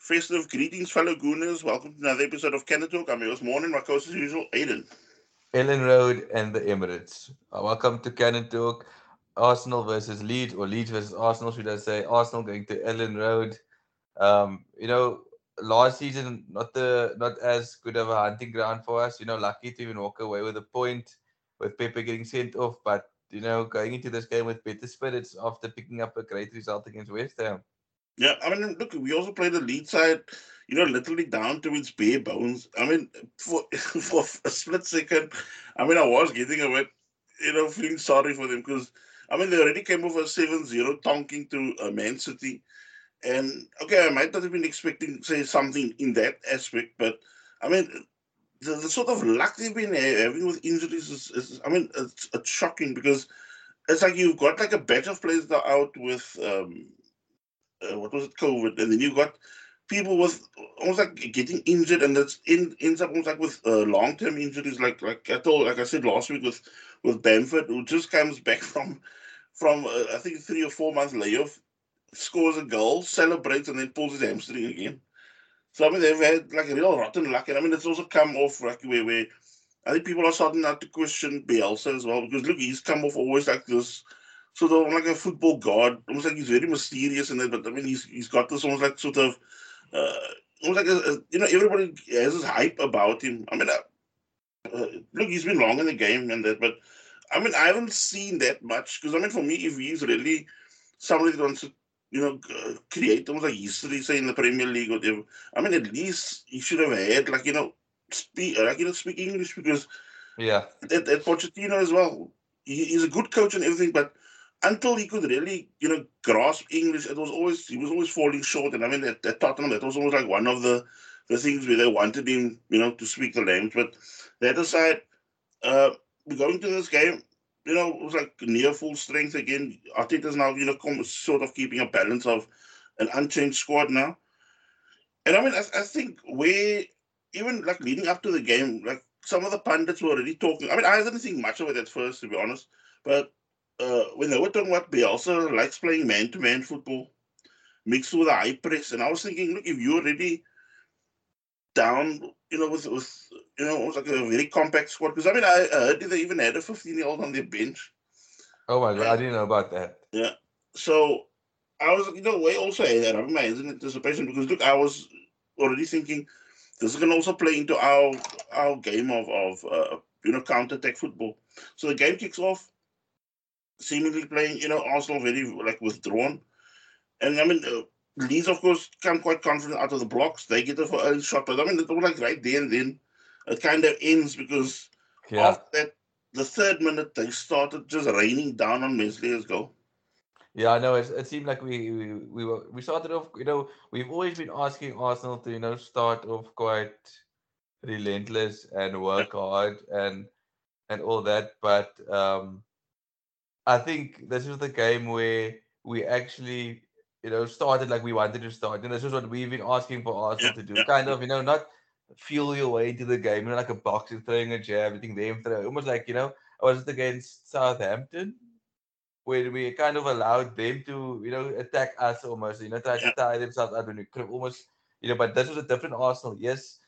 Festive greetings, fellow Gooners. Welcome to another episode of Cannon Talk. I'm yours, morning. My co-host as usual, Aiden. Elland Road and the Emirates. Uh, welcome to Cannon Talk. Arsenal versus Leeds, or Leeds versus Arsenal, should I say? Arsenal going to Elland Road. Um, you know, last season not the not as good of a hunting ground for us. You know, lucky to even walk away with a point with Pepe getting sent off, but you know, going into this game with better spirits after picking up a great result against West Ham. Yeah, I mean, look, we also played the Leeds side, you know, literally down to its bare bones. I mean, for for a split second, I mean, I was getting a bit, you know, feeling sorry for them because, I mean, they already came over 7 0 tonking to uh, Man City. And, okay, I might not have been expecting, say, something in that aspect, but, I mean, the, the sort of luck they've been having with injuries is, is I mean, it's, it's shocking because it's like you've got like a batch of players that are out with, um, uh, what was it, COVID, and then you got people with almost like getting injured, and that's in ends up almost like with uh, long term injuries, like like I told, like I said last week with with Bamford, who just comes back from from uh, I think three or four months layoff, scores a goal, celebrates, and then pulls his hamstring again. So I mean, they've had like a real rotten luck, and I mean, it's also come off like where where I think people are starting now to question Bielsa as well because look, he's come off always like this sort of like a football god, almost like he's very mysterious in that. But I mean, he's he's got this almost like sort of uh, almost like a, a, you know everybody has this hype about him. I mean, uh, uh, look, he's been long in the game and that, but I mean, I haven't seen that much because I mean, for me, if he's really somebody that wants to you know, create almost like history, say in the Premier League or whatever. I mean, at least he should have had like you know, speak like you know, speak English because yeah, at, at Pochettino as well, he, he's a good coach and everything, but until he could really, you know, grasp English, it was always he was always falling short. And I mean, at, at Tottenham, that was almost like one of the the things where they wanted him, you know, to speak the language. But that aside, uh, we're going to this game, you know, it was like near full strength again. Arteta's now, you know, sort of keeping a balance of an unchanged squad now. And I mean, I, I think where even like leading up to the game, like some of the pundits were already talking. I mean, I didn't think much of it at first, to be honest. But uh, when they were talking about Bielsa likes playing man-to-man football mixed with a high press, and I was thinking, look, if you're already down, you know, with with you know, it was like a very compact squad. Because I mean, I heard they even had a 15-year-old on their bench. Oh my god, I didn't know about that. Yeah, so I was, you know, way also had that my hands in anticipation because look, I was already thinking this is going to also play into our our game of of uh, you know counter attack football. So the game kicks off seemingly playing, you know, Arsenal very like withdrawn. And I mean, uh, Leeds, of course, come quite confident out of the blocks. They get a early shot, but I mean, it was like right there and then it kind of ends because yeah. after that, the third minute, they started just raining down on Meslier's goal. Yeah, I know. It, it seemed like we, we we were we started off. You know, we've always been asking Arsenal to you know start off quite relentless and work hard and and all that, but um I think this was the game where we actually, you know, started like we wanted to start. And this is what we've been asking for Arsenal yeah, to do. Yeah. Kind of, you know, not feel your way into the game, you know, like a boxer throwing a jab, letting them throw. Almost like, you know, I was it against Southampton? Where we kind of allowed them to, you know, attack us almost, you know, try yeah. to tie themselves out when we could almost, you know, but this was a different Arsenal. Yes,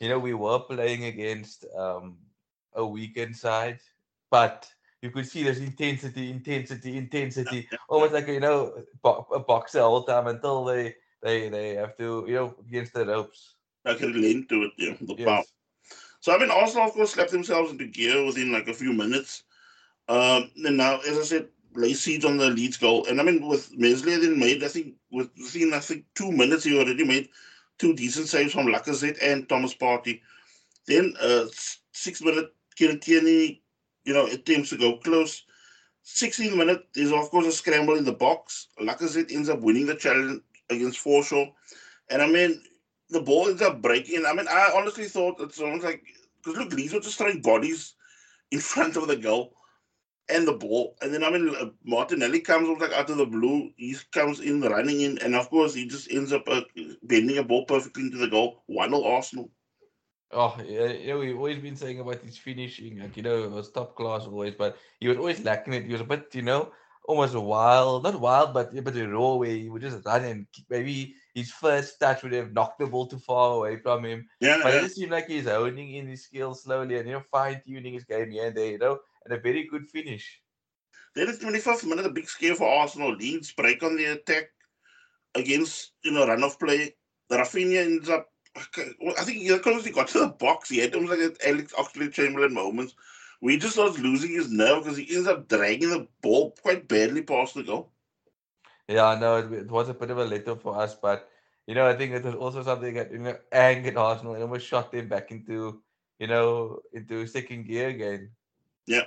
you know, we were playing against um, a weekend side, but you could see there's intensity, intensity, intensity, almost like you know a boxer all the time until they they they have to you know against the ropes. I can relate to it, yeah, the yes. power. So I mean, Arsenal of course slapped themselves into gear within like a few minutes. Um, and now, as I said, lay siege on the Leeds goal, and I mean with Meslier then made I think within I think two minutes he already made two decent saves from Lacazette and Thomas Partey. Then uh, six minute Kieran Tierney you know, attempts to go close. 16th minute, there's of course a scramble in the box. Lacazette ends up winning the challenge against Forshaw. And I mean, the ball ends up breaking. I mean, I honestly thought it's almost like, because look, Leeds were just throwing bodies in front of the goal and the ball. And then, I mean, uh, Martinelli comes like out of the blue. He comes in, running in. And of course, he just ends up uh, bending a ball perfectly into the goal. 1 0 Arsenal. Oh, yeah, you know, we've always been saying about his finishing, like, you know, it was top class always, but he was always lacking it. He was a bit, you know, almost wild, not wild, but but a raw where he would just run and maybe his first touch would have knocked the ball too far away from him. Yeah, But yeah. it just seemed like he's honing in his skills slowly and you know fine tuning his game here and there, you know, and a very good finish. Then at 25th minute, a big scare for Arsenal. Leeds break on the attack against, you know, run of play. Rafinha ends up, I think he closely got to the box. He had almost like an Alex Oxlade Chamberlain moments. We just starts losing his nerve because he ends up dragging the ball quite badly past the goal. Yeah, I know it, it was a bit of a letter for us, but you know, I think it was also something that you know angered Arsenal and almost shot them back into you know into second gear again. Yeah.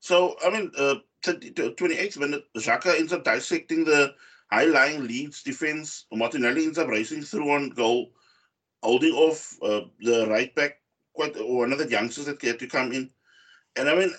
So, I mean, uh, 30 to 28th minute, Xhaka ends up dissecting the high lying Leeds defense. Martinelli ends up racing through on goal, holding off uh, the right back, quite or one of the youngsters that had to come in. And I mean,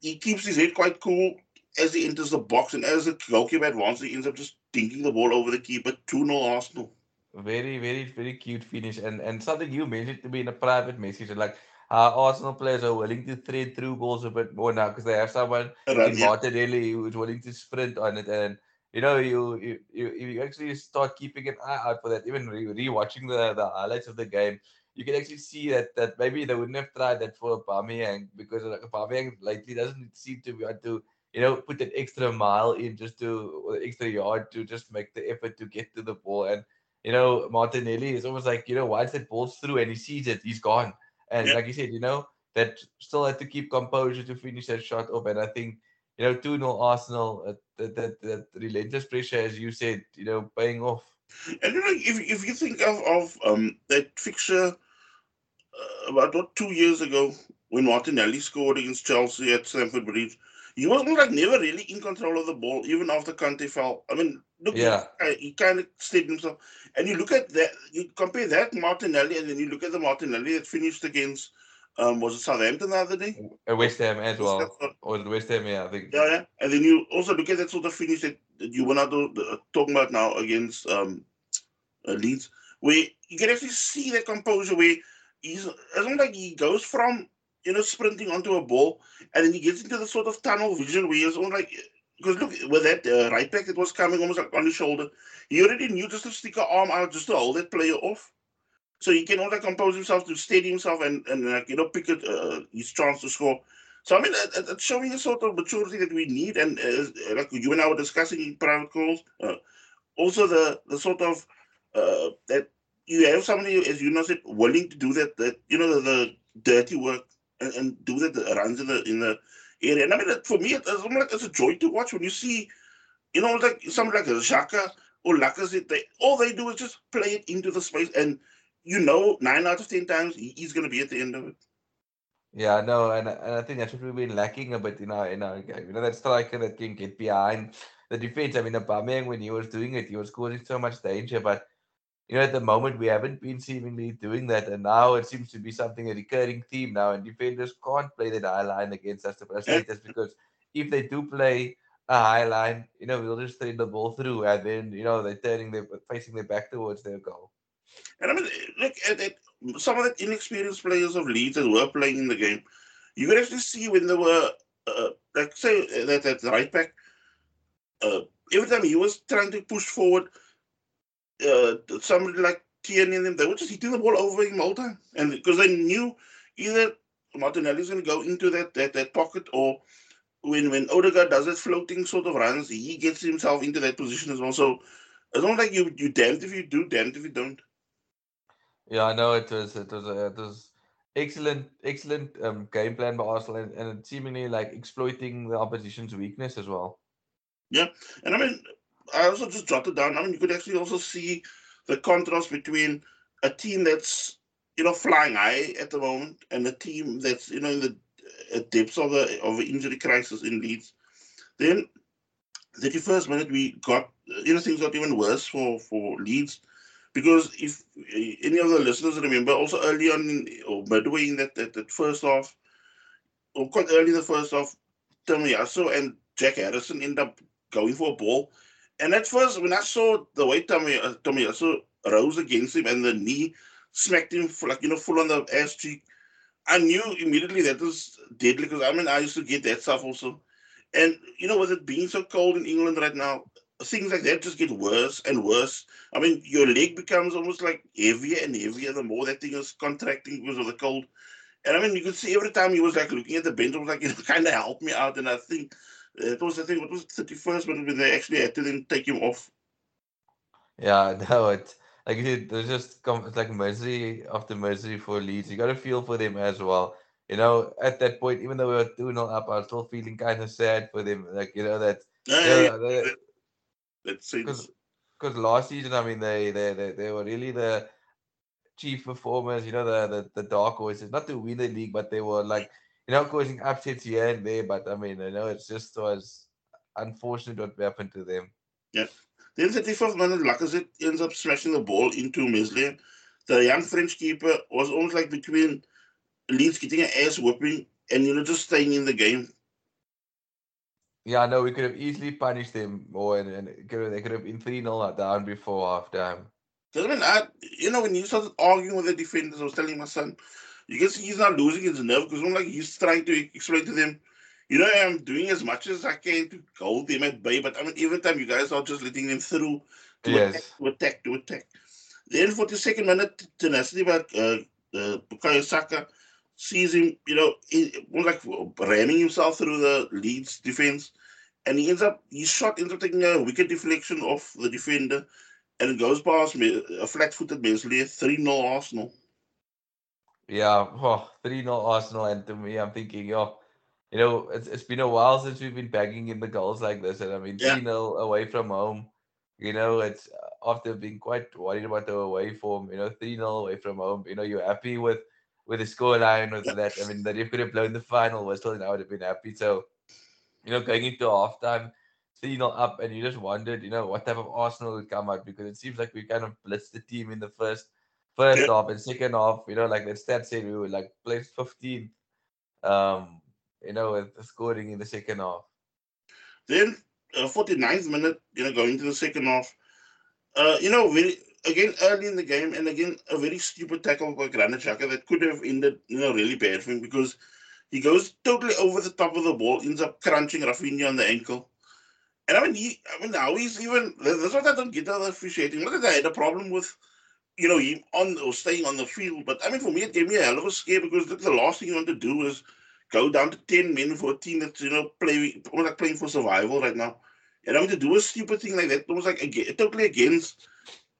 he keeps his head quite cool as he enters the box, and as the goalkeeper advances, he ends up just dinking the ball over the keeper. 2 0 Arsenal. Very, very, very cute finish, and and something you mentioned to me in a private message, like how Arsenal players are willing to thread through balls a bit more now because they have someone Run, in yeah. Martinelli who's willing to sprint on it, and you know you you you, you actually start keeping an eye out for that. Even re- rewatching the the highlights of the game, you can actually see that that maybe they wouldn't have tried that for Aubameyang because like Aubameyang lately doesn't seem to want to you know put an extra mile in just to or extra yard to just make the effort to get to the ball and. You know, Martinelli is almost like, you know, once that ball's through and he sees it, he's gone. And Yeah. like you said, you know, that still had to keep composure to finish that shot up. And I think, you know, 2 0 Arsenal, uh, that, that, that relentless pressure, as you said, you know, paying off. And you know, if, if you think of, of um, that fixture uh, about what, two years ago when Martinelli scored against Chelsea at Stamford Bridge, he was like never really in control of the ball, even after Kanté fell. I mean, look, Yeah. he, he kind of steadied himself. And you look at that, you compare that Martinelli, and then you look at the Martinelli that finished against, um, was it Southampton the other day? Uh, West Ham as well. Or West Ham, yeah, I think. Yeah, yeah. And then you also look at that sort of finish that, you were not uh, talking about now against um, uh, Leeds, where you can actually see that composure where he's it's not like he goes from you know sprinting onto a ball and then he gets into the sort of tunnel vision where he's on like because look with that uh, right back that was coming almost like on his shoulder, he already knew just to stick an arm out just to hold that player off. So he can also compose himself to steady himself and, and like, you know, pick it, uh, his chance to score. So, I mean, it's showing a sort of maturity that we need. And uh, like you and I were discussing in private calls, uh, also the, the sort of uh, that you have somebody, as you know, said, willing to do that, that you know, the, the dirty work and, and do that, the runs in the, in the area. And I mean, for me, it's like it's a joy to watch when you see, you know, like somebody like a Xhaka or Lacazette, they, all they do is just play it into the space and you know, nine out of ten times he's going to be at the end of it. Yeah, no, and and I think that's what we've been lacking a bit in our in our game. You know, that striker that can get behind the defense. I mean, Aubameyang when he was doing it, he was causing so much danger. But you know, at the moment we haven't been seemingly doing that, and now it seems to be something a recurring theme now. And defenders can't play that high line against us to frustrate us because if they do play a high line, you know, we'll just thread the ball through, and then you know they're turning their facing their back towards their goal. And I mean, look at it. Some of the inexperienced players of Leeds that were playing in the game, you could actually see when they were, uh, like, say, uh, that, that right back, uh, every time he was trying to push forward, uh, somebody like Tierney and them, they were just hitting the ball over him all the time. And because they knew either Martinelli's going to go into that, that, that pocket or when, when Odegaard does that floating sort of runs, he gets himself into that position as well. So it's not like you, you damned if you do, damned if you don't. Yeah, I know it was it was uh, it was excellent excellent um, game plan by Arsenal and, and seemingly like exploiting the opposition's weakness as well. Yeah, and I mean, I also just jotted down. I mean, you could actually also see the contrast between a team that's you know flying high at the moment and a team that's you know in the uh, depths of the of the injury crisis in Leeds. Then, the first minute we got you know things got even worse for for Leeds because if uh, any of the listeners remember, also early on in, or midway in that, that that first half, or quite early in the first half, Tomiyasu and Jack Harrison end up going for a ball. And at first, when I saw the way Tommy uh, Tomiyasu rose against him and the knee smacked him for like you know full on the ass cheek, I knew immediately that was deadly because I mean I used to get that stuff also. And you know, with it being so cold in England right now, things like that just get worse and worse. I mean, your leg becomes almost like heavier and heavier the more that thing is contracting because of the cold. And I mean, you could see every time he was like looking at the bench, I was like, you know, kind of help me out. And I think it was, the thing. what was 31st minute when they actually had to then take him off. Yeah, no, it's like you said, there's just come it's like misery after misery for Leeds. You got to feel for them as well. You know, at that point, even though we were 2 0 up, I was still feeling kind of sad for them. Like, you know, that. Yeah, they- let's say because because last season, I mean, they, they they they were really the chief performers. You know, the the, the dark horses, not to win the league, but they were like you know causing upsets here and there. But I mean, you know, it's just was unfortunate what happened to them. Yeah. Then 35th minute, Lacazette ends up smashing the ball into Meslier. The young French keeper was almost like between Leeds getting an ass whooping and you know just staying in the game. Yeah, no, we could have easily punished them more, and, and could have, they could have been three 0 down before half time. Because I you know, when you started arguing with the defenders, I was telling my son, you can see he's not losing his nerve because I'm like he's trying to explain to them, you know, I'm doing as much as I can to hold them at bay, but I mean, every time you guys are just letting them through to attack, Yes. to attack, to attack. Then for the second minute, tenacity by uh, uh, Bukayo Saka sees him, you know, he, like ramming himself through the Leeds defense, and he ends up, his shot ends up taking a wicked deflection off the defender, and it goes past me, a flat-footed Meslier, 3-0 Arsenal. Yeah, oh, 3 0 Arsenal, and to me, I'm thinking, yo, you know, it's, it's been a while since we've been bagging in the goals like this, and I mean, Yeah. 3 0 away from home, you know, it's uh, after being quite worried about the away form, you know, 3 0 away from home, you know, you're happy with with the scoreline, with Yeah. that. I mean, that if could have blown the final whistle, and I would have been happy. So, you know, going into halftime, 3 0 up, and you just wondered, you know, what type of Arsenal would come out because it seems like we kind of blitzed the team in the first first Yeah. half and second half, you know, like the stat said, we were like placed 15th, um, you know, with the scoring in the second half. Then, uh, 49th minute, you know, going to the second half, uh, you know, very, again, early in the game, and again, a very stupid tackle by Granit Xhaka that could have ended, you know, really bad for him because he goes totally over the top of the ball, ends up crunching Rafinha on the ankle. And I mean, he, I mean, now he's even, that's what I don't get out of officiating. Not that I had a problem with, you know, him on or staying on the field, but I mean, for me, it gave me a hell of a scare because the last thing you want to do is go down to 10 men for a team that's, you know, play, almost like playing for survival right now. And I mean, to do a stupid thing like that, was like totally against,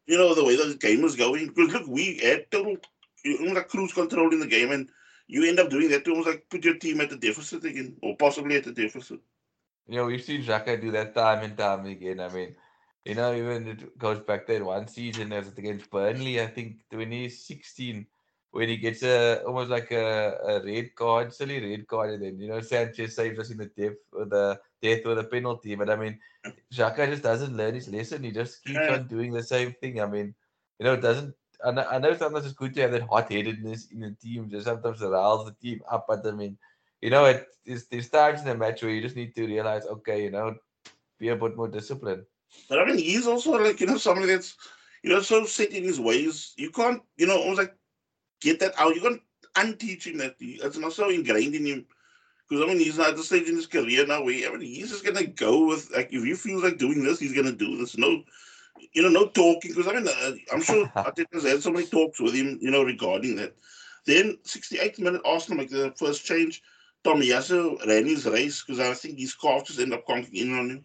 you know, the way the game was going. Because look, we had total, like cruise control in the game, and you end up doing that to almost like put your team at the deficit again, or possibly at the deficit. You know, we've seen Xhaka do that time and time again. I mean, you know, even it goes back then one season as against Burnley, I think 2016, when he gets a almost like a, a red card, silly red card, and then you know Sanchez saves us in the depth with the death with a penalty. But I mean, Xhaka just doesn't learn his lesson. He just keeps on doing the same thing. I mean, you know, it doesn't. I know, I know sometimes it's good to have that hot-headedness in the team, just sometimes it riles the team up. But I mean, you know, it, there's, there's times in a match where you just need to realize, okay, you know, be a bit more disciplined. But I mean, he's also like, you know, somebody that's, you know, so set in his ways. You can't, you know, almost like get that out. You can't unteach him that. It's not so ingrained in him. Because, I mean, he's not at the stage in his career now where, I mean, he's just going to go with, like, if he feels like doing this, he's going to do this. No, you know, no talking. Because, I mean, uh, I'm sure Arteta's had so many talks with him, you know, regarding that. Then, 68th minute, Arsenal make the first change. Tomiyasu ran his race because I think his calf just ended up conking in on him.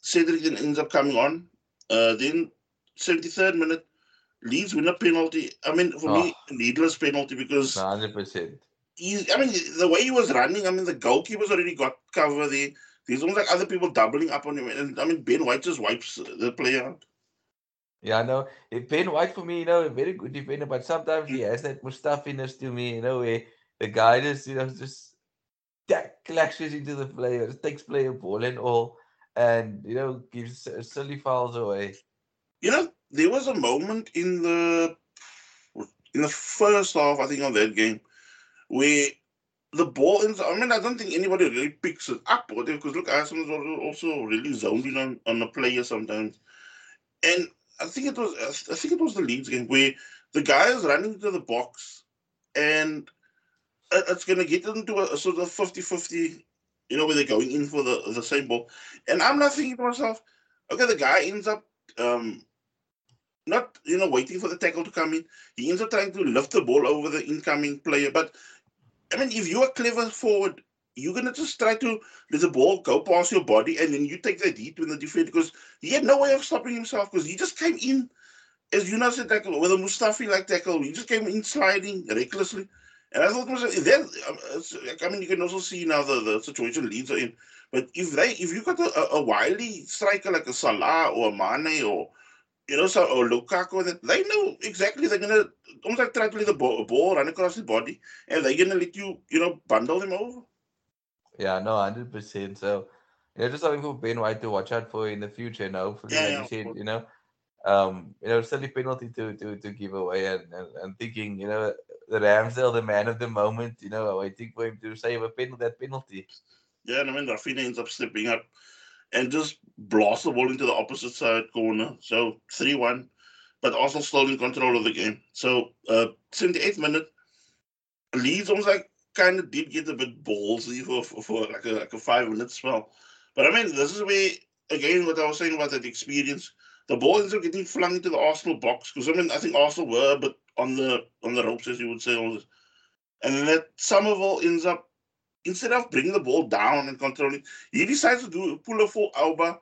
Cedric then ends up coming on. Uh, then 73rd minute, Leeds win a penalty. I mean, for me, needless penalty because 100%. He's. I mean, the way he was running. I mean, the goalkeeper's already got cover there. There's almost like other people doubling up on him, and I mean, Ben White just wipes the player out. Yeah, I know. Ben White for me, you know, a very good defender, but sometimes he has that Mustafiness to me, you know, where the guy just, you know, just tack, clashes into the player, takes player ball and all, and, you know, gives uh, silly fouls away. You know, there was a moment in the in the first half, I think, of that game, where the ball ends. I mean, I don't think anybody really picks it up or because look, Arsenal's al- also really zoned in on, on the player sometimes. And I think it was I think it was the Leeds game where the guy is running to the box and it's gonna get into a, a sort of 50-50, you know, where they're going in for the the same ball. And I'm not thinking to myself, okay, the guy ends up um not you know waiting for the tackle to come in. He ends up trying to lift the ball over the incoming player. But I mean, if you're a clever forward, you're gonna just try to let the ball go past your body, and then you take that heat when the defender because he had no way of stopping himself because he just came in as you know said tackle with a Mustafi like tackle. He just came in sliding recklessly. And I thought then um, I mean you can also see now the, the situation Leeds are in. But if they if you got a, a wily striker like a Salah or a Mane or you know, so or Lukaku, they know exactly they're gonna almost like try to let the ball, ball run across his body, and they're gonna let you, you know, bundle them over. Yeah, no, hundred percent. So, you know, just something for Ben White to watch out for in the future. You know, hopefully, Yeah, like yeah, you said, you know, um, you know, silly penalty to to to give away, and and, and thinking, you know, the Ramsdale, the man of the moment, you know, I waiting for him to save a pen that penalty. Yeah, and I mean Rafinha ends up stepping up and just blasts the ball into the opposite side corner. So three one, but Arsenal still in control of the game. So uh, 78th minute, Leeds almost like kind of did get a bit ballsy for, for, for like a like a five minute spell. But I mean, this is where again what I was saying about that experience. The ball ends up getting flung into the Arsenal box because I mean I think Arsenal were a bit on the on the ropes as you would say, almost. and then that Summerville ends up instead of bringing the ball down and controlling, he decides to do pull a full Alba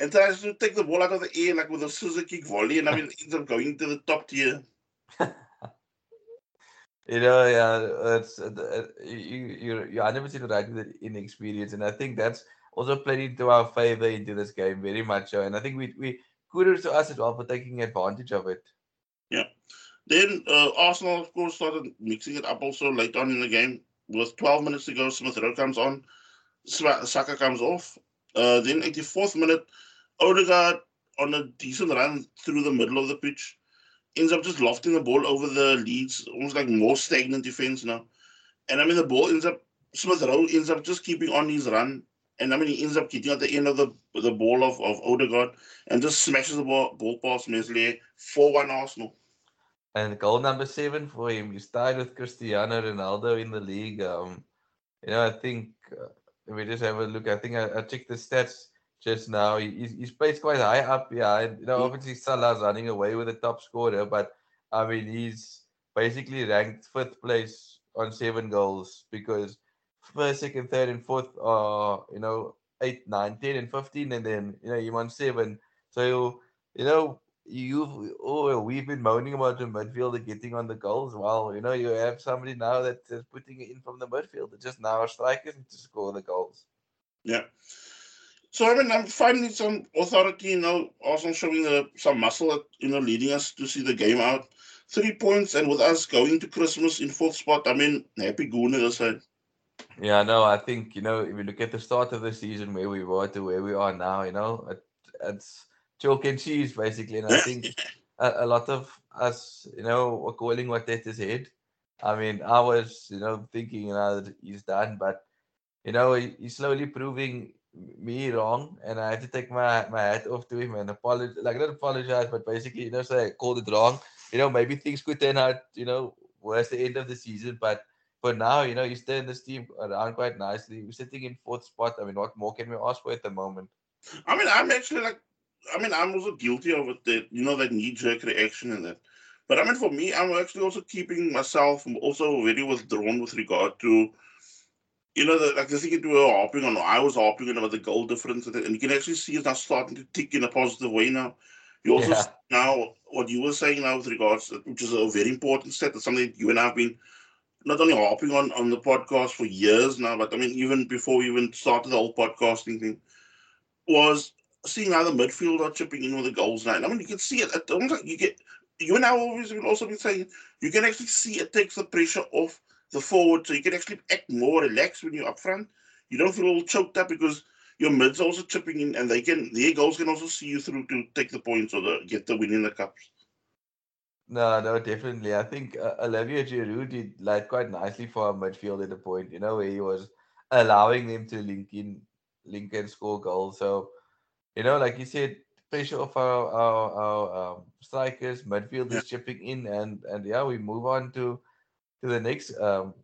and tries to take the ball out of the air like with a scissor kick volley, and I mean ends up going to the top tier. You know, yeah, it's uh, the- uh, you you you're hundred percent right with the inexperience, and I think that's also played into our favor into this game very much so. And I think we we kudos to us as well for taking advantage of it. Yeah. Then uh, Arsenal, of course, started mixing it up also late on in the game. With 12 minutes to go, Smith Rowe comes on, Saka comes off. Uh, then 84th minute, Odegaard on a decent run through the middle of the pitch ends up just lofting the ball over the Leeds, almost like more stagnant defense now. And I mean, the ball ends up, Smith Rowe ends up just keeping on his run. And I mean, he ends up getting at the end of the the ball of, of Odegaard and just smashes the ball, ball past Meslier 4 1 Arsenal. And goal number seven for him, he's tied with Cristiano Ronaldo in the league. Um, you know, I think uh, if we just have a look, I think I, I checked the stats just now. He, he's, he's placed quite high up, yeah. You know, Mm. obviously Salah's running away with the top scorer, but I mean, he's basically ranked fifth place on seven goals because first, second, third, and fourth are, you know, eight, nine, ten, and 15, and then, you know, you're on seven. So, you know, you've oh we've been moaning about the midfielder getting on the goals. Well, you know, you have somebody now that is putting it in from the midfield. It's just now our strikers need to score the goals. Yeah. So I mean, I'm finding some authority, you know, also showing uh, some muscle, at, you know, leading us to see the game out. Three points, and with us going to Christmas in fourth spot, I mean, happy goon, as I said. Yeah, no, I think you know if you look at the start of the season where we were to where we are now, you know, it, it's chalk and cheese basically, and I think a, a lot of us, you know, were calling what that is head. I mean, I was, you know, thinking, you know, that he's done, but you know, he, he's slowly proving me wrong, and I had to take my my hat off to him and apologize, like not apologize, but basically, you know, say I called it wrong. You know, maybe things could turn out, you know, worse the end of the season, but for now, you know, he's turned this team around quite nicely. We're sitting in fourth spot. I mean, what more can we ask for at the moment? I mean, I'm actually like, I mean, I'm also guilty of it, that, you know, that knee jerk reaction and that. But I mean, for me, I'm actually also keeping myself also very withdrawn with regard to, you know, the, like the thing that we were harping on, I was harping on about the goal difference, and, and you can actually see it's now starting to tick in a positive way now. You also Yeah. now what you were saying now with regards, to, which is a very important step, that's something that you and I have been not only harping on on the podcast for years now, but I mean, even before we even started the whole podcasting thing, was seeing how the midfield are chipping in with the goals now. I mean, you can see it. At you get, you and I always will also been saying, you can actually see it takes the pressure off the forward, so you can actually act more relaxed when you're up front. You don't feel all choked up because your mids also chipping in, and they can their goals can also see you through to take the points or the get the win in the cups. No, no, definitely. I think uh, Olivier Giroud did like quite nicely for our midfield at the point, you know, where he was allowing them to link in, link and score goals. So, you know, like you said, pressure of our our, our um, strikers, midfielders Yeah. chipping in, and and yeah, we move on to to the next um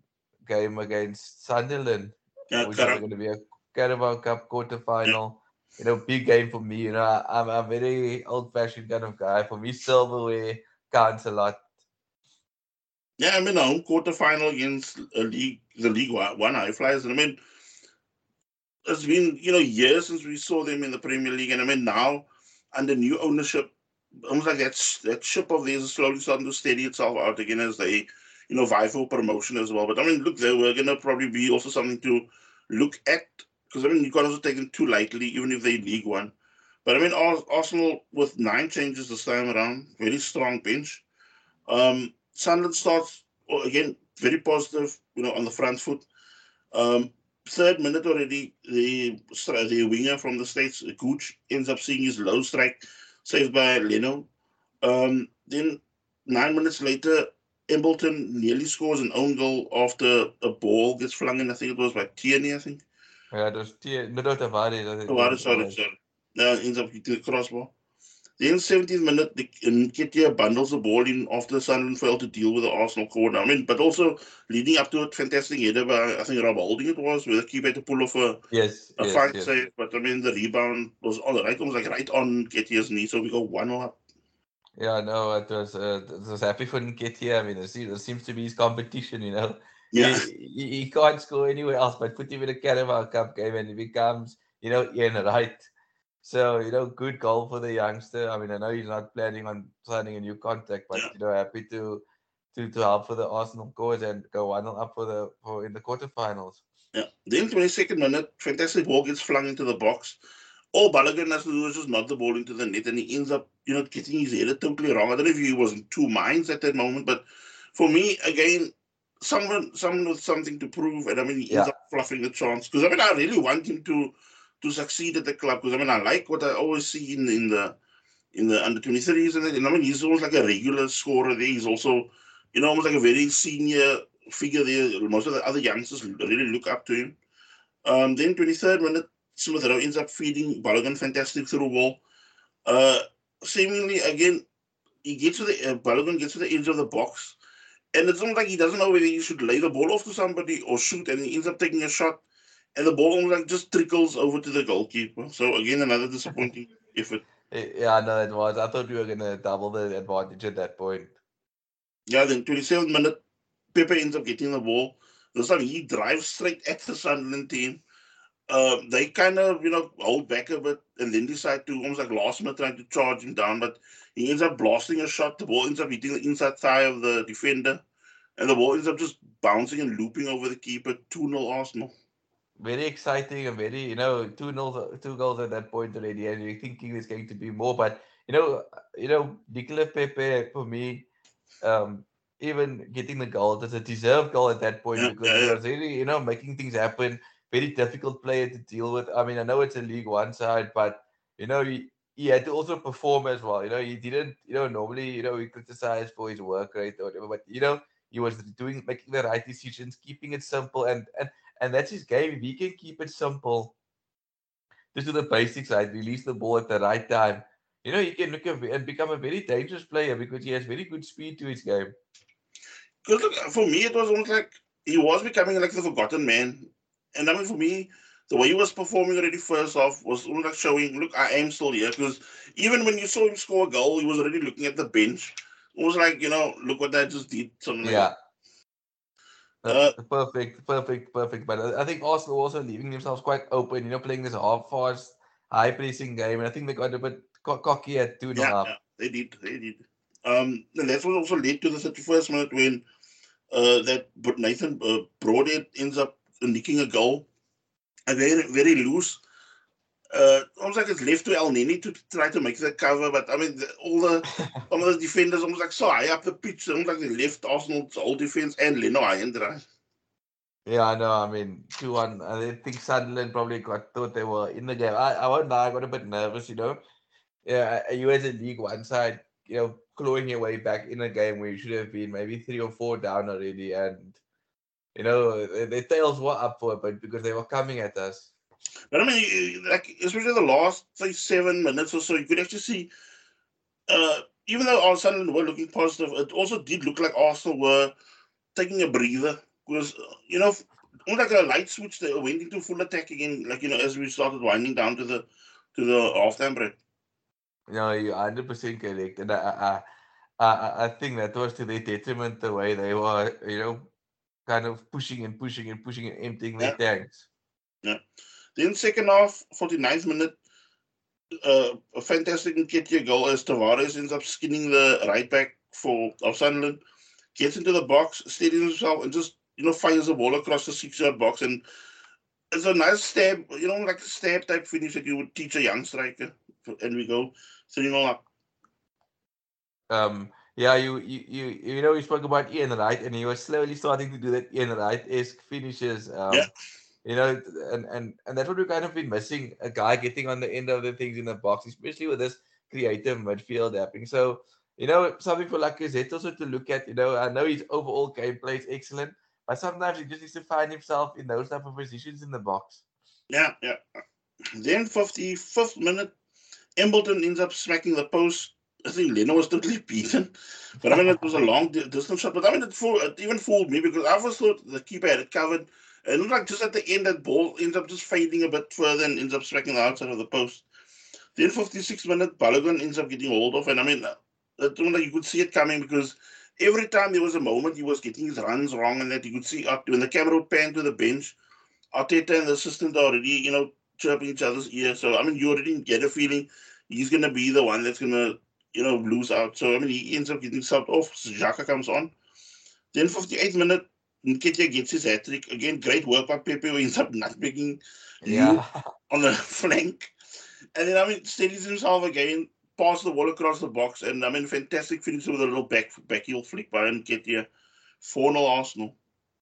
game against Sunderland, Yeah, which is going to be a Carabao Cup quarter final. You know, big game for me. You know, I, I'm a very old fashioned kind of guy. For me, silverware counts a lot. Yeah, I mean, a home quarter final against a league, the League One High Flyers. And I mean, it's been you know years since we saw them in the Premier League, and I mean now under new ownership, almost like that that ship of theirs is slowly starting to steady itself out again as they you know vie for promotion as well. But I mean, look, they were gonna probably be also something to look at because I mean you can't also take them too lightly, even if they League One. But I mean, Arsenal with nine changes this time around, very strong bench. Um, Sunderland starts again very positive, you know, on the front foot. Um, third minute already, the the winger from the States, Gooch, ends up seeing his low strike saved by Leno. Um, then nine minutes later, Embleton nearly scores an own goal after a ball gets flung in. I think it was by Tierney, I think. Yeah, it was Tierney. No, Tavares. Tavares, sorry, sorry. Uh, ends up hitting the crossbar. Then 17th minute, Nketiah bundles the ball in after Sunderland failed to deal with the Arsenal corner. I mean, but also leading up to a fantastic header by, I think, Rob Holding it was, where the keeper had to pull off a, yes, a yes, fine yes. save. But I mean, the rebound was all right, almost like right on Nketiah's knee. So we go 1 up. Yeah, no, it was, uh, it was happy for Nketiah. I mean, it seems, it seems to be his competition, you know. Yeah. He, he, he can't score anywhere else, but put him in a Carabao Cup game and he becomes, you know, Ian Wright. So, you know, good goal for the youngster. I mean, I know he's not planning on signing a new contract, but, Yeah. you know, happy to to to help for the Arsenal cause and go 1 up for the for in the quarterfinals. Yeah. Then 22nd minute, fantastic ball gets flung into the box. All Balogun has to do is just knock the ball into the net, and he ends up, you know, getting his head totally wrong. I don't know if he was in two minds at that moment, but for me, again, someone someone with something to prove, and I mean, he ends up fluffing the chance because I mean, I really want him to to succeed at the club because I mean, I like what I always see in in the in the under 23s and, and I mean, he's almost like a regular scorer there. He's also, you know, almost like a very senior figure there. Most of the other youngsters really look up to him. Um, then 23rd minute, Smith Rowe ends up feeding Balogun fantastic through ball. Uh, seemingly again, he gets to the uh, Balogun gets to the edge of the box, and it's almost like he doesn't know whether he should lay the ball off to somebody or shoot, and he ends up taking a shot, and the ball almost like just trickles over to the goalkeeper. So again, another disappointing effort. Yeah, I know it was. I thought we were gonna double the advantage at that point. Yeah, then 27th minute, Pepe ends up getting the ball. This time he drives straight at the Sunderland team. Uh, they kind of, you know, hold back a bit and then decide to almost like last minute trying to charge him down, but he ends up blasting a shot. The ball ends up hitting the inside thigh of the defender, and the ball ends up just bouncing and looping over the keeper. 2 0 Arsenal. Very exciting and very, you know, two nils, two goals at that point already, and you're thinking there's going to be more. But you know, you know, Nicola Pepe for me, um, even getting the goal, was a deserved goal at that point because he was really, you know, making things happen. Very difficult player to deal with. I mean, I know it's a League One side, but you know, he, he had to also perform as well. You know, he didn't, you know, normally, you know, we criticize for his work rate or whatever, but you know, he was doing making the right decisions, keeping it simple, and and and that's his game. If he can keep it simple, just do the basics right, release the ball at the right time. You know, he can look and become a very dangerous player because he has very good speed to his game. Because look, for me, it was almost like he was becoming like the forgotten man. And I mean, for me, the way he was performing already first off was almost like showing, look, I am still here. Because even when you saw him score a goal, he was already looking at the bench. It was like, you know, look what I just did. Something Yeah. that. That's perfect, perfect, perfect. But I think Arsenal also leaving themselves quite open, you know, playing this half fast, high pressing game. And I think they got a bit co- cocky at 2 0 Yeah, yeah, they did. They did. Um, and that's what also led to the 31st minute when uh, that but Nathan uh, Broadhead ends up nicking a goal. And very, very loose. Uh, almost like it's left to Elneny to try to make the cover, but I mean, the, all the of the defenders almost like so high up the pitch, almost like they left Arsenal's whole defense and Leno dry. Yeah, I know. I mean, 2 1. I think Sunderland probably got thought they were in the game. I, I won't lie, I got a bit nervous, you know. Yeah, you as a League One side, you know, clawing your way back in a game where you should have been maybe three or four down already. And, you know, their tails were up for it, but because they were coming at us. But I mean, like especially the last like seven minutes or so, you could actually see, uh, even though all Sunderland were looking positive, it also did look like Arsenal were taking a breather because you know almost like a light switch that went into full attack again, like you know, as we started winding down to the to the halftime break. No, you're hundred percent correct, and I, I, I, I think that was to their detriment the way they were, you know, kind of pushing and pushing and pushing and emptying their tanks. Yeah. Then second half, 49th minute, uh, a fantastic Nketiah goal as Tavares ends up skinning the right back for of Sunderland, gets into the box, steadies himself, and just you know fires the ball across the six-yard box, and it's a nice stab, you know, like a stab type finish that you would teach a young striker, and we go three 0 up. Um. Yeah, you, you you you know you spoke about Ian Wright, and he was slowly starting to do that Ian Wright esque finishes. Um, Yeah. You know, and and and that's what we've kind of been missing a guy getting on the end of the things in the box, especially with this creative midfield happening. So, you know, something for Lacazette also to look at. You know, I know his overall gameplay is excellent, but sometimes he just needs to find himself in those type of positions in the box. Yeah, yeah. Then 55th minute, Embleton ends up smacking the post. I think Leno was totally beaten. But I mean, it was a long distance shot. But I mean, it, fool, it even fooled me because I always thought the keeper had it covered. And it looked like just at the end, that ball ends up just fading a bit further and ends up smacking the outside of the post. Then 56 minute, Balogun ends up getting hold of. And I mean, that one like you could see it coming because every time there was a moment he was getting his runs wrong and that you could see uh, when the camera would pan to the bench, Arteta and the assistant already, you know, chirping each other's ear. So, I mean, you already get a feeling he's to be the one that's to, you know, lose out. So, I mean, he ends up getting subbed off. Xhaka comes on. Then 58th minute, Nketiah gets his hat trick. Again, great work by Pepe, who ends up nutmegging Yeah. on the flank. And then, I mean, steadies himself again, passes the ball across the box. And, I mean, fantastic finish with a little back, back heel flick by Nketiah. 4 0 Arsenal.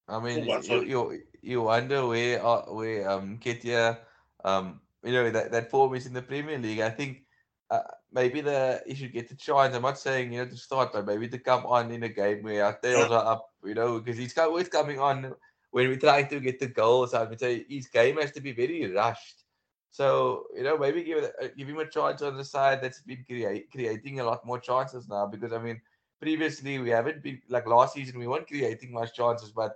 I mean, you, you you wonder where uh, where um Ketia, um you know that that form is in the Premier League. I think uh, maybe the he should get the chance. I'm not saying you know to start, but maybe to come on in a game where our tails are up. You know, because he's always coming on when we're trying to get the goals. I would say his game has to be very rushed. So you know, maybe give it, uh, give him a chance on the side that's been create, creating a lot more chances now. Because I mean, previously we haven't been like last season we weren't creating much chances, but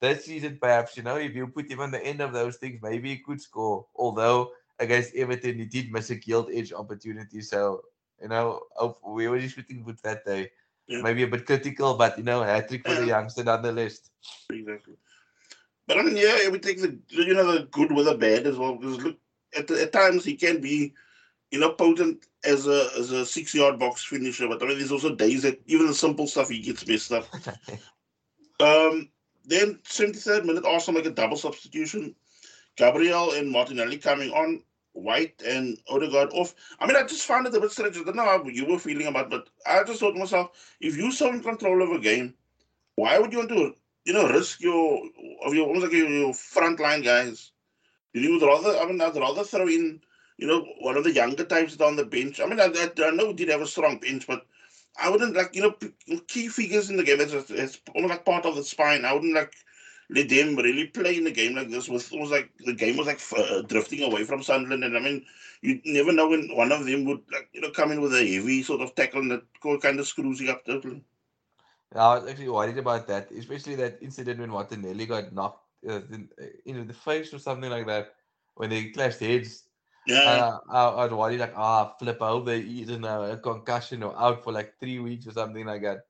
this season perhaps you know if you put him on the end of those things, maybe he could score. Although against Everton he did miss a gilt edge opportunity, so you know we were just shooting with that day. Yeah. Maybe a bit critical, but you know, hat trick for the youngster on the list. Exactly. But I mean, yeah, the you know the good with the bad as well. Because look, at, at times he can be, you know, potent as a as a six yard box finisher. But I mean, there's also days that even the simple stuff he gets messed up. Um, then 73rd minute, Arsenal make a double substitution. Gabriel and Martinelli coming on, White and Odegaard off. I mean, I just found it a bit strange. I don't know how you were feeling about, but I just thought to myself, if you're so in control of a game, why would you want to, you know, risk your of your almost like your, your frontline guys? You would rather, I mean, I'd rather throw in, you know, one of the younger types down the bench. I mean, I, I, I know we did have a strong bench, but I wouldn't like, you know, key figures in the game. It's, it's almost like part of the spine. I wouldn't like let them really play in a game like this. With almost like the game was like f- uh, drifting away from Sunderland, and I mean, you never know when one of them would like, you know, come in with a heavy sort of tackle and that kind of screws you up totally. I was actually worried about that, especially that incident when Martinelli got knocked uh, in, in the face or something like that when they clashed heads. Yeah, Uh, I, I was worried like, ah, flip. I hope they either a concussion or out for like three weeks or something like that.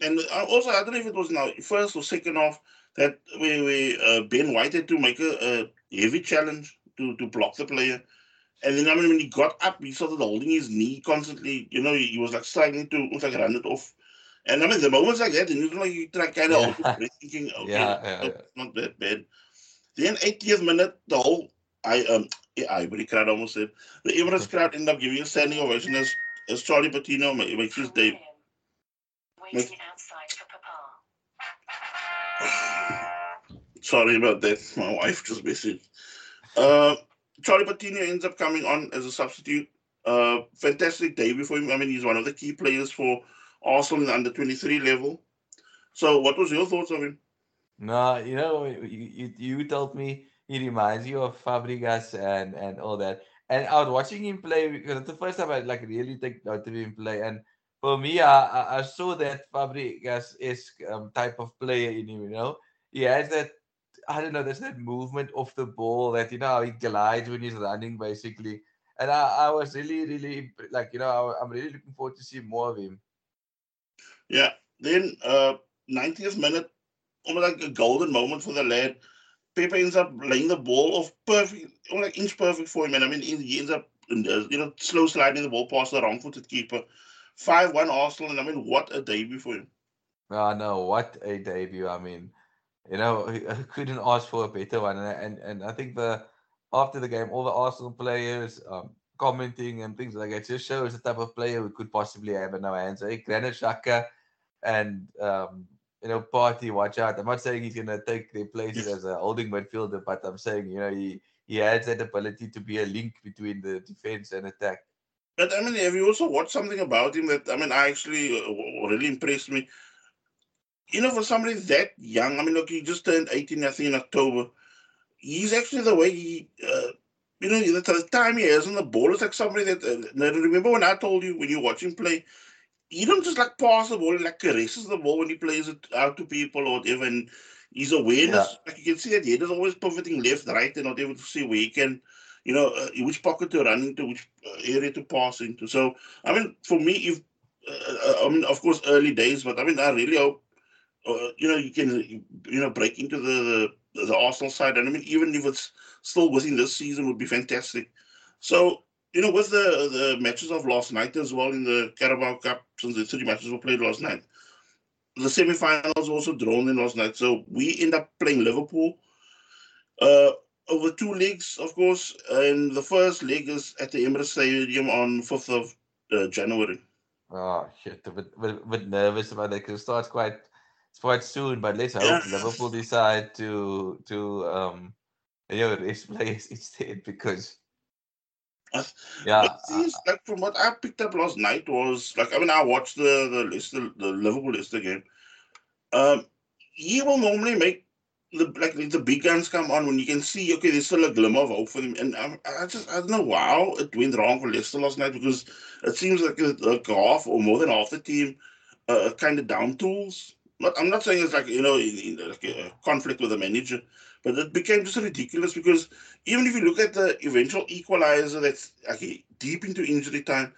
and uh, also I don't know if it was now first or second off that we, we uh, Ben White had to make a, a heavy challenge to to block the player. And then I mean when he got up, he started holding his knee constantly. You know, he, he was like struggling to almost like run it off. And I mean the moments like that, and you know, you try kind of Yeah. thinking, okay, Yeah, yeah, yeah. it's not that bad. Then 80th minute, the whole I um yeah, I crowd almost said the Emirates crowd ended up giving a standing ovation as as Charlie Patino ma- makes his day. Waiting outside for Sorry about that. My wife just messaged. Uh, Charlie Patino ends up coming on as a substitute. Uh, fantastic debut for him. I mean, he's one of the key players for Arsenal in the under 23 level. So, what was your thoughts of him? No, you know, you, you, you told me he reminds you of Fabregas and, and all that. And I was watching him play because it's the first time I like really take note of him play. And for me, I, I, I saw that Fabregas esque um, type of player in him, you know. He has that I don't know. There's that movement off the ball that you know how he glides when he's running, basically. And I, I was really, really like you know I, I'm really looking forward to see more of him. Yeah. Then uh 90th minute, almost like a golden moment for the lad. Pepe ends up laying the ball off perfect, almost like inch perfect for him. And I mean, he ends up, you know, slow sliding the ball past the wrong footed keeper. 5 1 Arsenal. And I mean, what a debut for him. Oh no, what a debut! I mean, you know, I couldn't ask for a better one. And and, and I think the after the game, all the Arsenal players um, commenting and things like that just shows the type of player we could possibly have in our hands. Eh? Granit Xhaka and um, you know, Partey, watch out. I'm not saying he's gonna take their places as a holding midfielder, but I'm saying, you know, he he has that ability to be a link between the defense and attack. But I mean, have you also watched something about him that I mean, I actually uh, really impressed me? You know, for somebody that young, I mean, look, he just turned 18, I think, in October. He's actually the way he, uh, you know, the, time he has on the ball is like somebody that. Uh, remember when I told you when you watch him play, he don't just like pass the ball, he like caresses the ball when he plays it out to people or whatever. And his awareness, like you can see that he is always pivoting left, right, and not able to see where he can, you know, uh, which pocket to run into, which uh, area to pass into. So, I mean, for me, if uh, I mean, of course, early days, but I mean, I really hope, uh, you know, you can, you know, break into the, the the Arsenal side, and I mean, even if it's still within this season, would be fantastic. So, you know, with the the matches of last night as well in the Carabao Cup, since the three matches were played last night, the semi-finals also drawn in last night. So we end up playing Liverpool uh, over two legs, of course, and the first leg is at the Emirates Stadium on fifth of uh, January. Oh shit, a bit, bit, bit nervous about that because it starts quite it's quite soon, but let's hope. Liverpool decide to to um you know rest players instead because Uh, yeah But things like from what I picked up last night was like I mean I watched the the Leicester the Liverpool Leicester game. Um, he will normally make the like the big guns come on when you can see okay there's still a glimmer of hope for them and I, I just I don't know how it went wrong for Leicester last night because it seems like a, like half or more than half the team uh, kind of down tools. Not I'm not saying it's like you know in, in like a conflict with the manager, but it became just ridiculous because even if you look at the eventual equalizer that's okay, deep into injury time,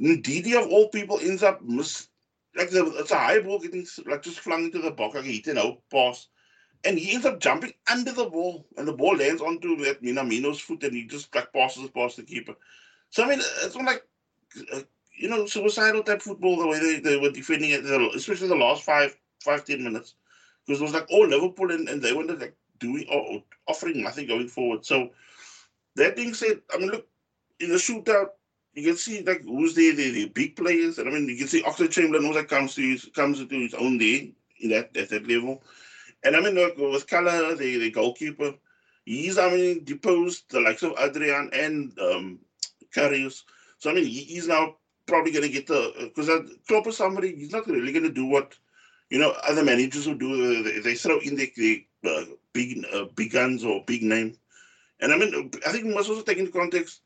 Ndidi of all people ends up miss like the, it's a high ball getting like just flung into the box, like hit an out pass. And he ends up jumping under the ball, and the ball lands onto that Minamino's foot, and he just like passes past the keeper. So I mean, it's not like uh, you know suicidal type football the way they, they were defending it, especially the last five five ten minutes, because it was like all Liverpool, and, and they were like doing or, offering nothing going forward. So that being said, I mean, look in the shootout, you can see like who's there, the, the big players, and I mean, you can see Oxlade-Chamberlain also comes to his, comes into his own day in that at that level. And I mean, look, with Kala, the, the goalkeeper, he's I mean deposed the likes of Adrian and um, Karius. So I mean, he, he's now probably going to get the because Klopp is somebody he's not really going to do what you know other managers will do. They, they throw in the, the uh, big uh, big guns or big name. And I mean, I think we must also take into context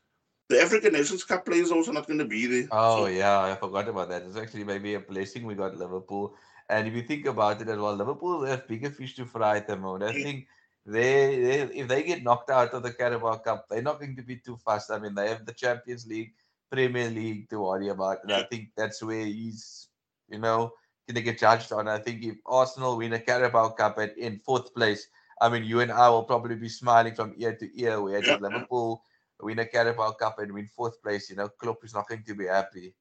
the African Nations Cup players are also not going to be there. Oh So, yeah, I forgot about that. It's actually maybe a blessing we got Liverpool. And if you think about it as well, Liverpool have bigger fish to fry at the moment. I think they, they if they get knocked out of the Carabao Cup, they're not going to be too fast. I mean, they have the Champions League, Premier League to worry about, and I think that's where he's, you know, gonna get judged on. I think if Arsenal win a Carabao Cup at in fourth place, I mean, you and I will probably be smiling from ear to ear. Whereas yeah. Liverpool win a Carabao Cup and win fourth place, you know, Klopp is not going to be happy.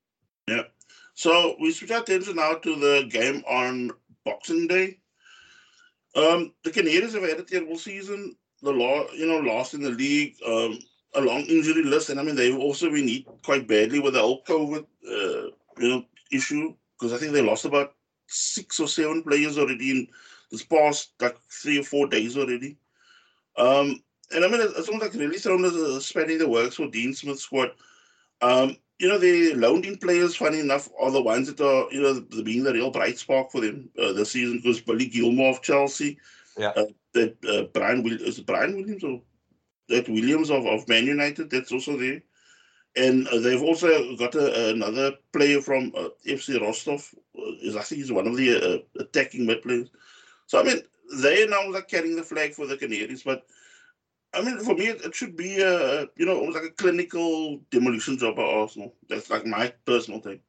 Yeah. So we switch our attention now to the game on Boxing Day. Um, the Canadians have had a terrible season. The law, you know, lost in the league. Um, a long injury list, and I mean they've also been hit quite badly with the whole COVID, uh, you know, issue because I think they lost about six or seven players already in this past like three or four days already. Um, and I mean, it's almost like really thrown as a spanning the works for Dean Smith's squad. Um, you know, the loaned in players, funny enough, are the ones that are, you know, the, being the real bright spark for them uh, this season because Billy Gilmour of Chelsea, Yeah. uh, that uh, Brian Will is Brian Williams or that Williams of, of Man United, that's also there. And uh, they've also got a, another player from uh, FC Rostov. Uh, is I think he's one of the uh, attacking mid players. So I mean, they now like carrying the flag for the Canaries, but I mean, for me, it, it should be a you know almost like a clinical demolition job at Arsenal. That's like my personal thing.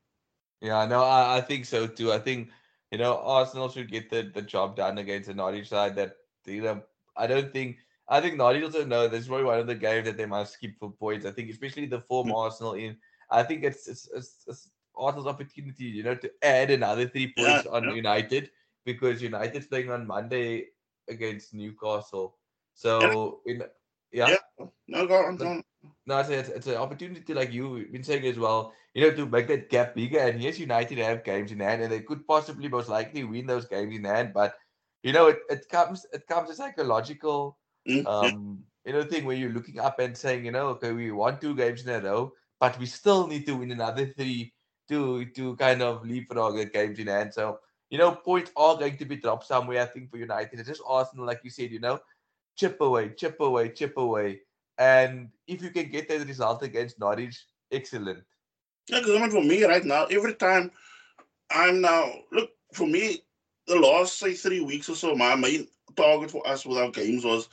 Yeah, no, I, I think so too. I think you know Arsenal should get the, the job done against the Norwich side. That you know, I don't think I think Norwich also know this is probably one of the games that they must skip for points. I think especially the form Mm. Arsenal in. I think it's it's, it's, it's Arsenal's opportunity, you know, to add another three Yeah, points on yeah. United because United's playing on Monday against Newcastle. So in yeah. Yeah. No, go on, go on. No, it's, it's, it's an opportunity like you've been saying as well, you know, to make that gap bigger. And yes, United have games in hand, and they could possibly most likely win those games in hand. But you know, it, it comes it comes a psychological Um you know thing where you're looking up and saying, you know, okay, we won two games in a row, but we still need to win another three to to kind of leapfrog the games in hand. So you know, points are going to be dropped somewhere. I think for United, it's just Arsenal, like you said, you know, chip away, chip away, chip away. And if you can get that result against Norwich, excellent. Yeah, because I mean, for me right now, every time I'm now look for me, the last say three weeks or so, my main target for us with our games was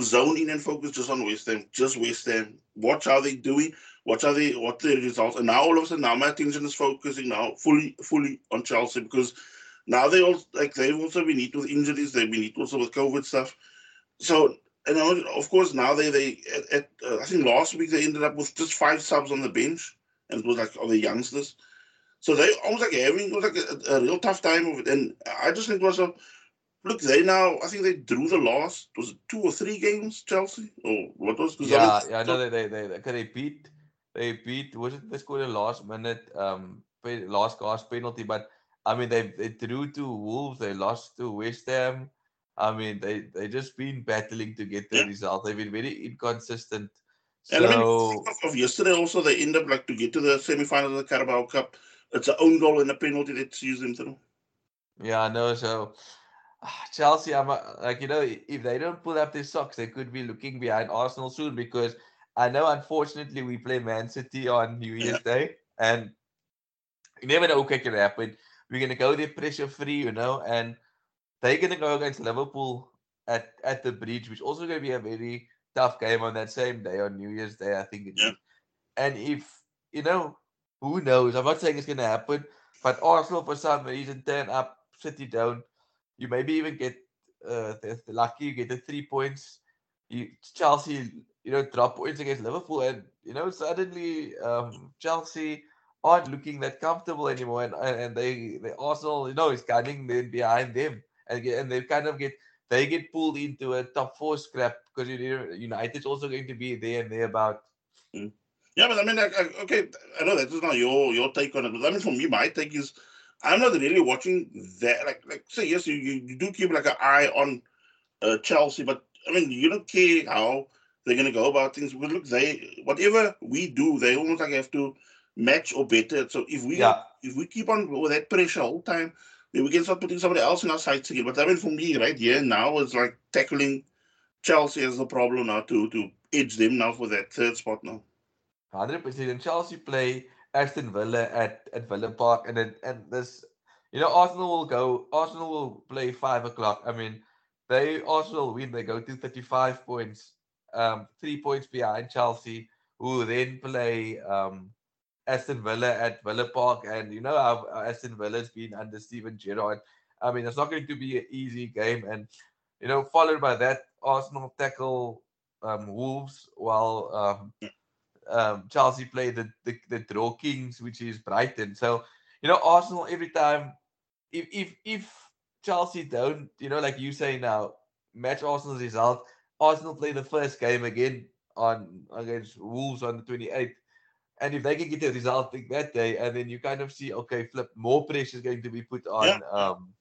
zone in and focus just on West Ham, just West Ham. Watch how they doing, watch how they what the results. And now all of a sudden, now my attention is focusing now fully, fully on Chelsea because now they all like they've also been hit with injuries, they've been hit also with COVID stuff. So and of course now they they at, at, uh, I think last week they ended up with just five subs on the bench and it was like all the youngsters. So they almost like having it was like a, a real tough time of it. And I just think to myself, look, they now I think they drew the last was it two or three games, Chelsea? Or what was Yeah, yeah, I know they they they, okay, they beat they beat was it they scored a last minute um last gasp penalty, but I mean they they drew to Wolves, they lost to West Ham. I mean they they just been battling to get the Yeah. result. They've been very inconsistent. And I mean, So of, yesterday also they end up like to get to the semi-final of the Carabao Cup. It's an own goal and a penalty that sees them through. Yeah, I know. So Chelsea, I'm uh, like you know, if they don't pull up their socks, they could be looking behind Arsenal soon because I know, unfortunately, we play Man City on New Yeah. Year's Day, and you never know what can happen. We're gonna go there pressure free, you know, and they're gonna go against Liverpool at at the bridge, which also gonna be a very tough game on that same day on New Year's Day. I think it is. Yeah. And if you know, who knows? I'm not saying it's gonna happen, but Arsenal for some reason turn up, City down. You maybe even get uh, lucky. You get the three points. You Chelsea, you know, drop points against Liverpool, and you know suddenly um, Chelsea aren't looking that comfortable anymore, and and they the Arsenal, you know, is gunning then behind them, and and they kind of get they get pulled into a top four scrap because United's also going to be there and there about. Yeah, but I mean, like, I- okay, I know that is not your your take on it, but I mean, for me, my take is I'm not really watching that. Like, like say yes, you, you, do keep like an eye on uh, Chelsea, but I mean, you don't care how they're gonna go about things. Because look, they whatever we do, they almost like have to match or better. So if we Yeah, if we keep on with that pressure all the time, then we can start putting somebody else in our sights again. But I mean, for me, right here now, it's like tackling Chelsea as the problem now to to edge them now for that third spot now. hundred percent. And Chelsea play Aston Villa at at Villa Park, and then and this, you know, Arsenal will go. Arsenal will play five o'clock. I mean, they Arsenal win. They go to thirty-five points, um, three points behind Chelsea, who then play um Aston Villa at Villa Park, and you know how Aston Villa's been under Steven Gerrard. I mean, it's not going to be an easy game, and you know, followed by that, Arsenal tackle um, Wolves, while um, um, Chelsea play the, the the draw kings, which is Brighton. So you know, Arsenal every time, if if if Chelsea don't, you know, like you say now, match Arsenal's result, Arsenal play the first game again on against Wolves on the twenty eighth. And if they can get the result like that day, and then you kind of see, okay, flip, more pressure is going to be put on Yeah. um,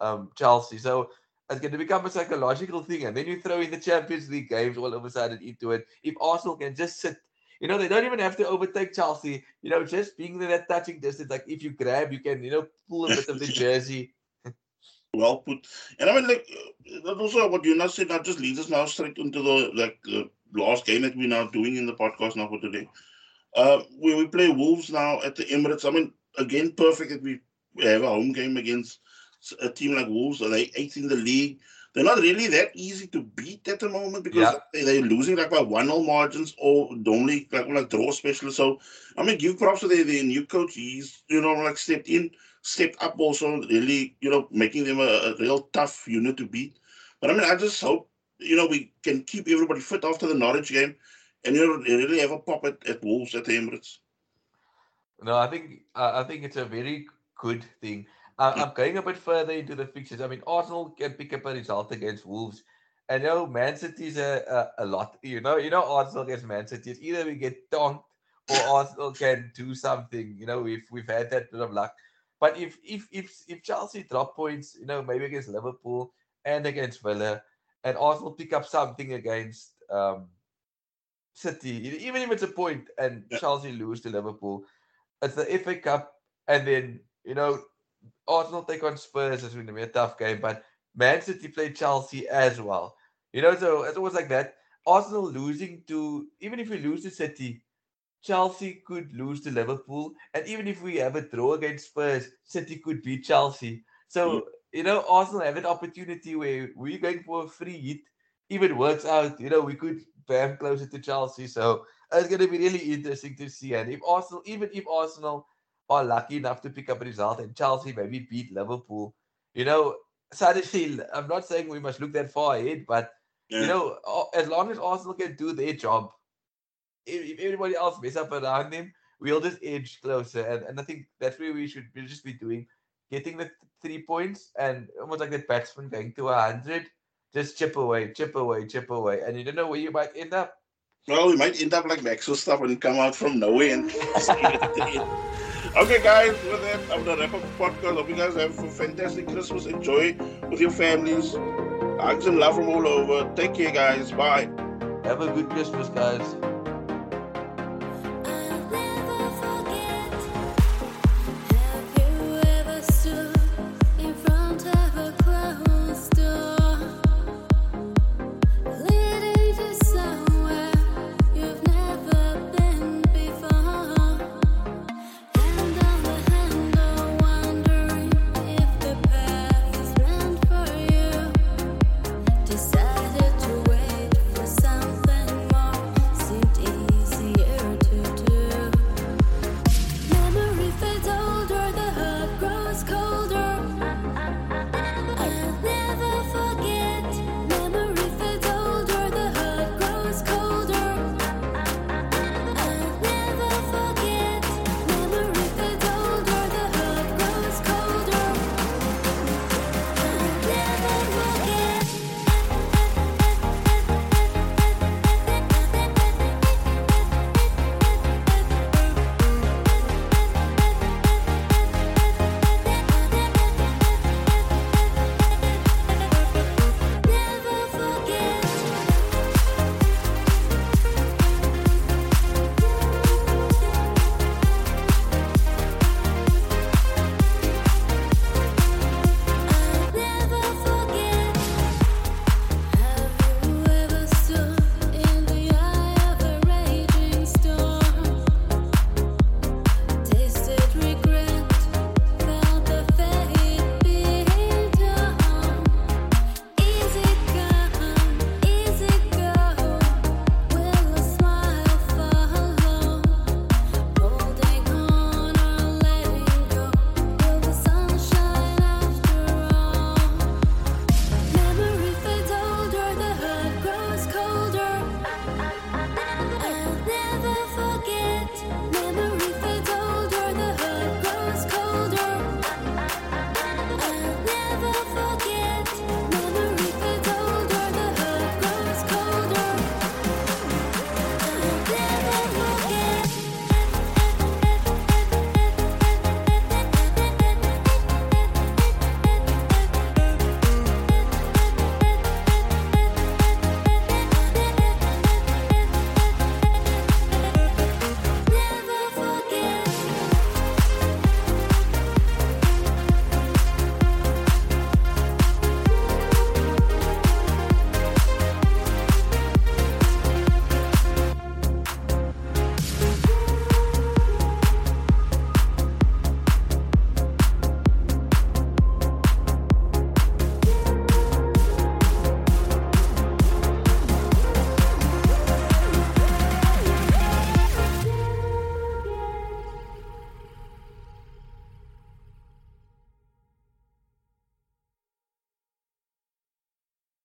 um, Chelsea. So it's going to become a psychological thing. And then you throw in the Champions League games all of a sudden into it. If Arsenal can just sit, you know, they don't even have to overtake Chelsea, you know, just being in that touching distance. Like if you grab, you can, you know, pull a bit of the jersey. Well put. And I mean, like, uh, that also what you now said now just leads us now straight into the like uh, last game that we're now doing in the podcast now for today. Uh, where we play Wolves now at the Emirates. I mean, again, perfect that we we have a home game against a team like Wolves, are they eighth in the league? They're not really that easy to beat at the moment because Yeah. they- they're losing like by one nil margins or only like like draw specialists. So I mean, give props to their, their new coach. He's you know like stepped in, stepped up also, really you know making them a, a real tough unit to beat. But I mean, I just hope you know we can keep everybody fit after the Norwich game, and you know really have a pop at, at Wolves at the Emirates. No, I think uh, I think it's a very good thing. Uh, I'm going a bit further into the fixtures. I mean, Arsenal can pick up a result against Wolves, and you know, Man City's a, a, a lot. You know, you know, Arsenal against Man City. It's either we get donked or Arsenal can do something. You know, we've we've had that bit of luck. But if if if if Chelsea drop points, you know, maybe against Liverpool and against Villa, and Arsenal pick up something against um, City, even if it's a point, and Yeah. Chelsea lose to Liverpool, it's the FA Cup, and then you know Arsenal take on Spurs. It's going to be a tough game, but Man City play Chelsea as well. You know, so it's always like that. Arsenal losing to even if we lose to City, Chelsea could lose to Liverpool, and even if we have a draw against Spurs, City could beat Chelsea. So mm. you know, Arsenal have an opportunity where we're going for a free hit. If it works out, you know, we could bam closer to Chelsea. So it's going to be really interesting to see. And if Arsenal, even if Arsenal are lucky enough to pick up a result and Chelsea maybe beat Liverpool, you know, suddenly, I'm not saying we must look that far ahead, but Yeah. you know, as long as Arsenal can do their job, if, if everybody else mess up around them, we'll just edge closer. And, and I think that's where we should be just be doing, getting the three points and almost like the batsman going to a hundred, just chip away, chip away, chip away, and you don't know where you might end up. Well, we might end up like Maxwell stuff and come out from nowhere and the. Okay, guys, with that, I'm gonna wrap up the podcast. Hope you guys have a fantastic Christmas. Enjoy with your families. Hugs and love from all over. Take care, guys. Bye. Have a good Christmas, guys.